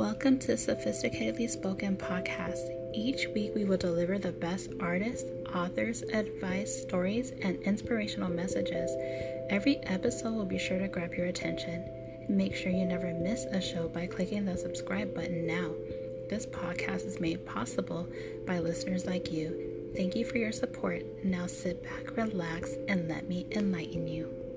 Welcome to Sophisticatedly Spoken Podcast. Each week, we will deliver the best artists, authors, advice, stories, and inspirational messages. Every episode will be sure to grab your attention. Make sure you never miss a show by clicking the subscribe button now. This podcast is made possible by listeners like you. Thank you for your support. Now sit back, relax, and let me enlighten you.